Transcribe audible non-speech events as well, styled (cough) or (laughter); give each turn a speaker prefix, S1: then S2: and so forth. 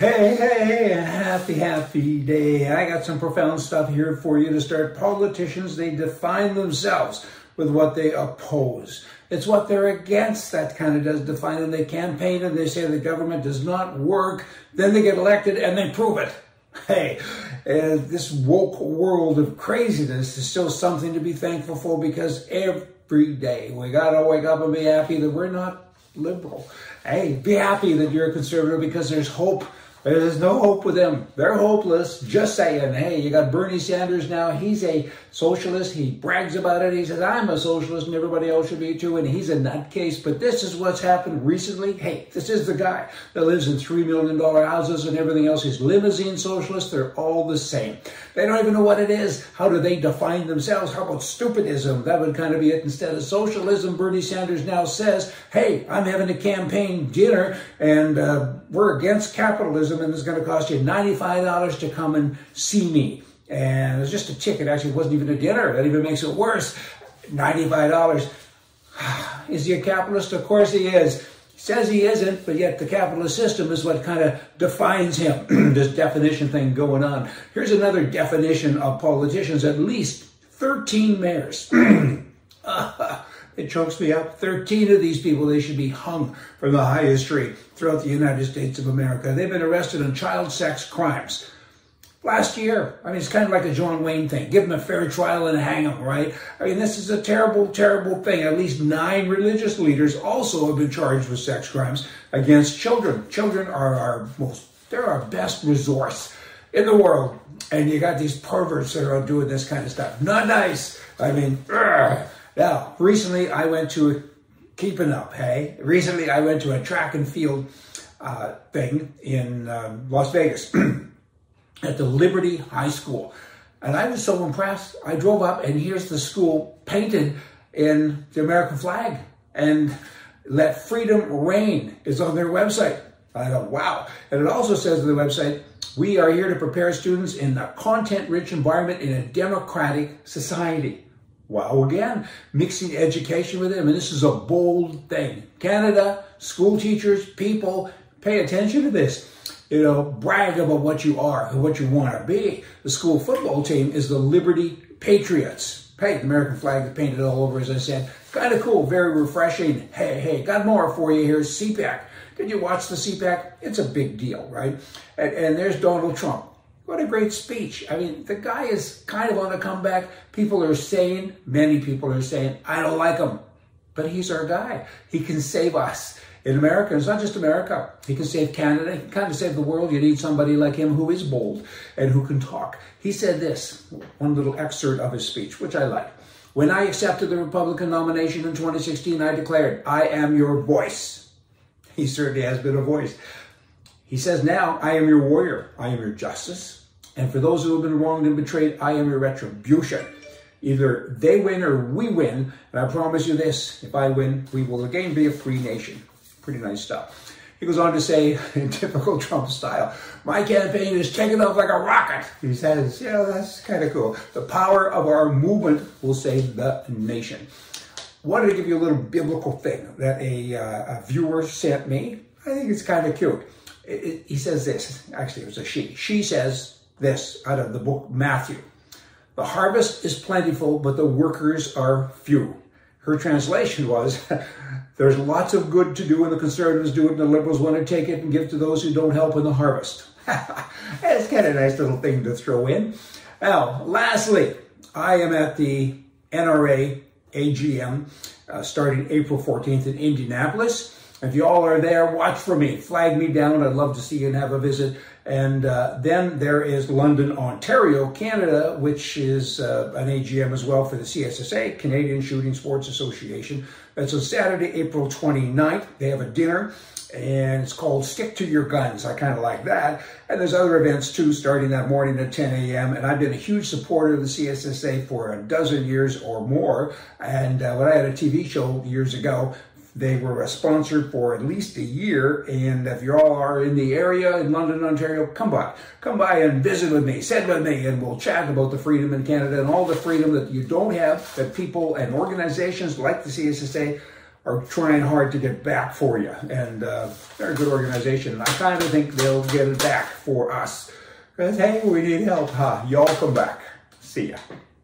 S1: Hey, hey, happy, happy day. I got some profound stuff here for you to start. Politicians, they define themselves with what they oppose. It's what they're against that kind of does define them. They campaign and they say the government does not work. Then they get elected and they prove it. (laughs) Hey, this woke world of craziness is still something to be thankful for because every day we got to wake up and be happy that we're not liberal. Hey, be happy that you're a conservative because there's hope there's no hope with them. They're hopeless. Just saying, hey, you got Bernie Sanders now. He's a socialist. He brags about it. He says, I'm a socialist and everybody else should be too. And he's a nutcase. But this is what's happened recently. Hey, this is the guy that lives in $3 million houses and everything else. He's limousine socialist. They're all the same. They don't even know what it is. How do they define themselves? How about stupidism? That would kind of be it. Instead of socialism, Bernie Sanders now says, hey, I'm having a campaign dinner and uh, we're against capitalism and it's going to cost you $95 to come and see me. And it was just a ticket. Actually, it wasn't even a dinner. That even makes it worse. $95. (sighs) Is he a capitalist? Of course he is says he isn't, but yet the capitalist system is what kind of defines him. (clears throat) this definition thing going on. Here's another definition of politicians at least 13 mayors. (clears throat) Ah, it chokes me up. 13 of these people, they should be hung from the highest tree throughout the United States of America. They've been arrested on child sex crimes last year. I mean, it's kind of like a John Wayne thing. Give them a fair trial and hang them, right? I mean, this is a terrible, terrible thing. At least nine religious leaders also have been charged with sex crimes against children. Children are our most, they're our best resource in the world. And you got these perverts that are doing this kind of stuff. Not nice. I mean, ugh. Now, recently I went to keeping up, hey? Recently I went to a track and field uh, thing in um, Las Vegas. (clears throat) at the Liberty High School. And I was so impressed. I drove up and here's the school painted in the American flag. And Let Freedom Reign is on their website. I thought, wow. And it also says on the website, we are here to prepare students in a content rich environment in a democratic society. Wow, again, mixing education with it. I mean, this is a bold thing. Canada, school teachers, people, pay attention to this you know, brag about what you are and what you want to be. The school football team is the Liberty Patriots. Hey, the American flag is painted all over, as I said. Kind of cool, very refreshing. Hey, hey, got more for you here. CPAC. Did you watch the CPAC? It's a big deal, right? And, and there's Donald Trump. What a great speech. I mean, the guy is kind of on the comeback. People are saying, many people are saying, I don't like him. But he's our guy. He can save us in America. It's not just America. He can save Canada. He can kind of save the world. You need somebody like him who is bold and who can talk. He said this, one little excerpt of his speech, which I like. When I accepted the Republican nomination in 2016, I declared, I am your voice. He certainly has been a voice. He says now, I am your warrior. I am your justice. And for those who have been wronged and betrayed, I am your retribution. Either they win or we win. And I promise you this if I win, we will again be a free nation. Pretty nice stuff. He goes on to say, (laughs) in typical Trump style, my campaign is taking off like a rocket. He says, yeah, that's kind of cool. The power of our movement will save the nation. Wanted to give you a little biblical thing that a, uh, a viewer sent me. I think it's kind of cute. It, it, he says this, actually, it was a she. She says this out of the book Matthew The harvest is plentiful, but the workers are few her translation was (laughs) there's lots of good to do and the conservatives do it and the liberals want to take it and give to those who don't help in the harvest. (laughs) it's kind of a nice little thing to throw in. Now, lastly, I am at the NRA AGM uh, starting April 14th in Indianapolis. If you all are there, watch for me. Flag me down. I'd love to see you and have a visit. And uh, then there is London, Ontario, Canada, which is uh, an AGM as well for the CSSA, Canadian Shooting Sports Association. That's on Saturday, April 29th. They have a dinner and it's called Stick to Your Guns. I kind of like that. And there's other events too, starting that morning at 10 a.m. And I've been a huge supporter of the CSSA for a dozen years or more. And uh, when I had a TV show years ago, they were sponsored for at least a year. And if you all are in the area in London, Ontario, come by. Come by and visit with me, sit with me, and we'll chat about the freedom in Canada and all the freedom that you don't have, that people and organizations like the CSSA are trying hard to get back for you. And uh, they're a good organization. And I kind of think they'll get it back for us. Because, hey, we need help, huh? Y'all come back. See ya.